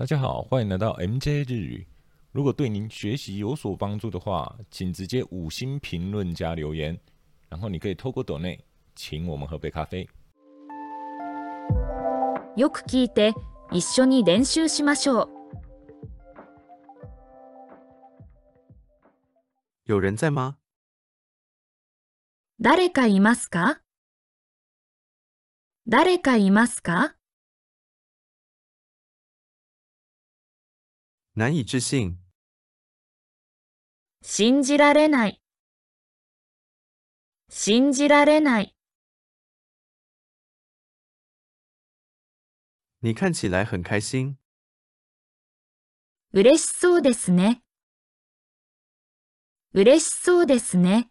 大家好，欢迎来到 MJ 日语。如果对您学习有所帮助的话，请直接五星评论加留言，然后你可以透过抖内请我们喝杯咖啡。よく聞いて一緒に練習しましょう。有人在吗？誰かいますか誰かいますか 难以置信，信じられない。信じられない。你看起来很开心。嬉しそうですね。嬉しそうですね。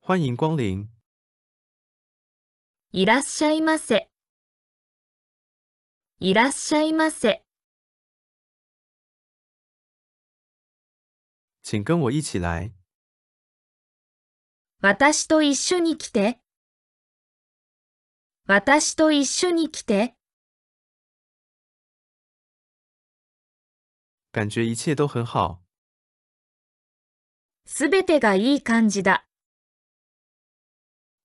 欢迎光临，いらっしゃいませ。いらっしゃいませ。请跟我一起来。私と一緒に来て。私と一緒に来て。感觉一切都很好。すべてがいい感じだ。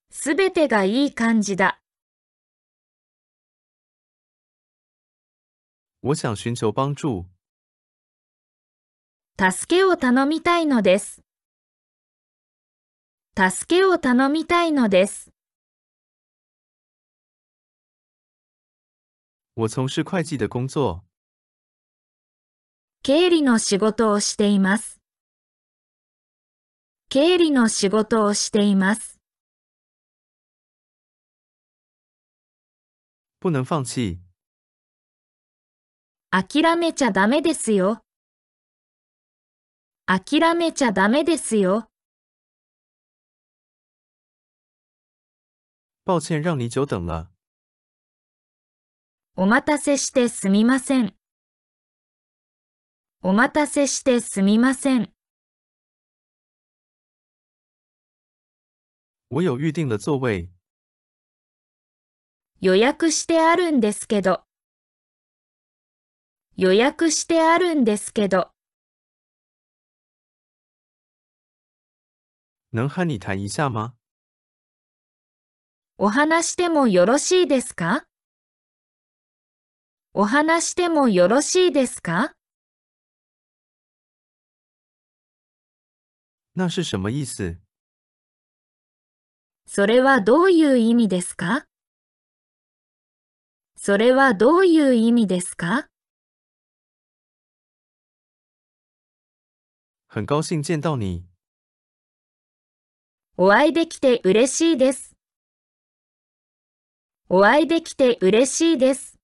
すべてがいい感じだ。我想寻求帮助。助けを頼みたいのです。助けを頼みたいのです。我从事会计的工作。経理の仕事をしています。経理の仕事をしています。不能放弃。諦めちゃダメですよ。諦めちゃダメですよ。抱歉让你久等了。お待たせしてすみません。お待たせしてすみません。我有预定的座位。予約してあるんですけど。予約してあるんですけど。能和你谈一下吗？お話してもよろしいですか？お話してもよろしいですか？那是什么意思？それはどういう意味ですか？それはどういう意味ですか？很高兴见到你。お会いできて嬉しいです。お会いできて嬉しいです。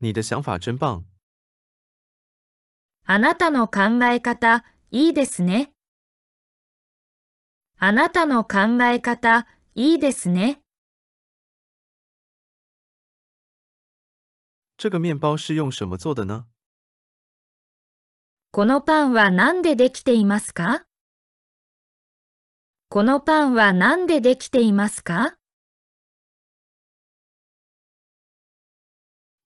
你的想法真棒。あなたの考え方、いいですね。あなたの考え方、いいですね。这个面包是用什么做的呢？このパンは何でできていますか？このパンは何でできていますか？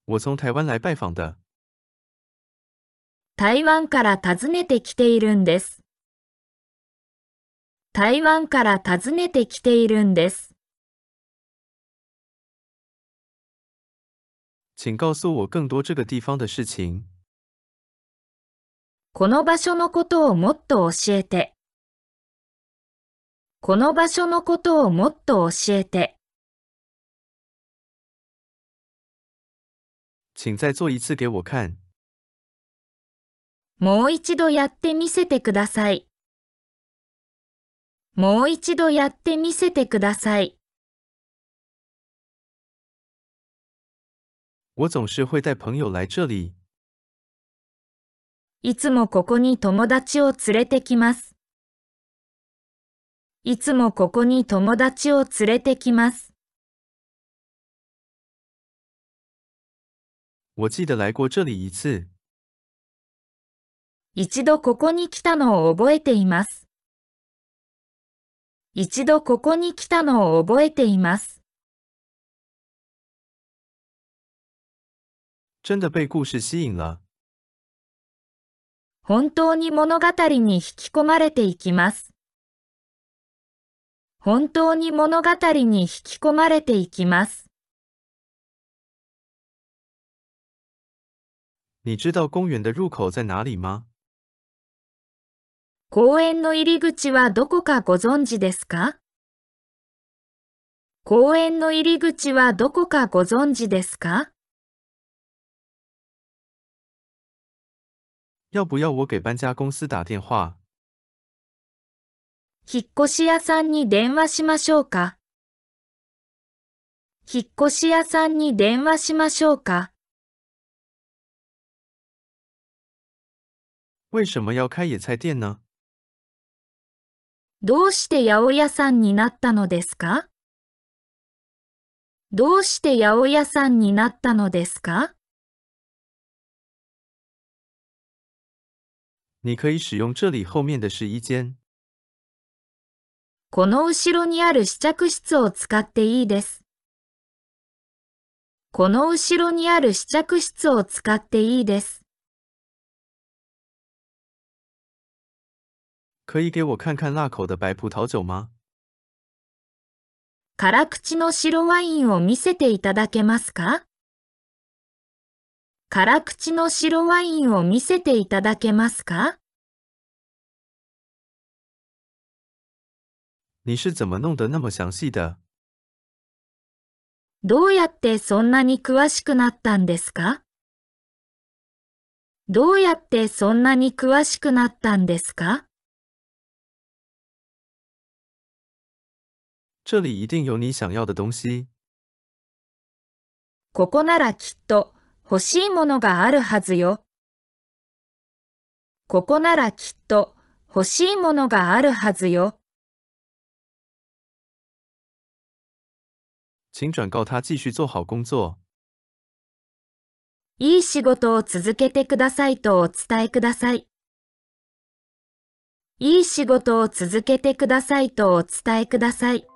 我从台湾来拜访的。台湾から訪ねてきているんです。台湾から訪ねてきているんです。请告诉我更多这个地方的事情。この場所のことをもっと教えて。この場所のことをもっと教えて。请再做一次给我看。もう一度やってみせてください。もう一度やってみせてください。我总是会带朋友来这里。いつもここに友達を連れてきます。いつもここに友達を連れてきます。我记得来过这里一次。一度ここに来たのを覚えています。一度ここに来たのを覚えています。真的被故事吸引了？本当に物語に引き込まれていきます。本当に物語に引き込まれていきます。你知道公园的入口在哪里吗？公園の入り口はどこかご存知ですか？公園の入り口はどこかご存知ですか？要不要我给搬家公司打电话？引っ越し屋さんに電話しましょうか？引っ越し屋さんに電話しましょうか？为什么要开野菜店呢？どうして八百屋さんになったのですか？どうして八百屋さんになったのですか？你可以使用这里后面的试衣间。この後ろにある試着室を使っていいです。この後ろにある試着室を使っていいです。可以给我看看辣口的白葡萄酒吗？辛口の白ワインを見せていただけますか？辛口の白ワインを見せていただけますか？你是怎么弄得那么详细的？どうやってそんなに詳しくなったんですか？どうやってそんなに詳しくなったんですか？这里一定有你想要的东西。ここならきっと欲しいものがあるはずよ。ここならきっと欲しいものがあるはずよ。请转告他继续做好工作。いい仕事を続けてくださいとお伝えください。いい仕事を続けてくださいとお伝えください。